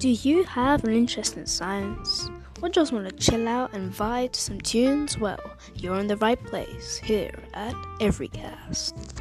Do you have an interest in science? Or just want to chill out and vibe to some tunes? Well, you're in the right place here at Everycast.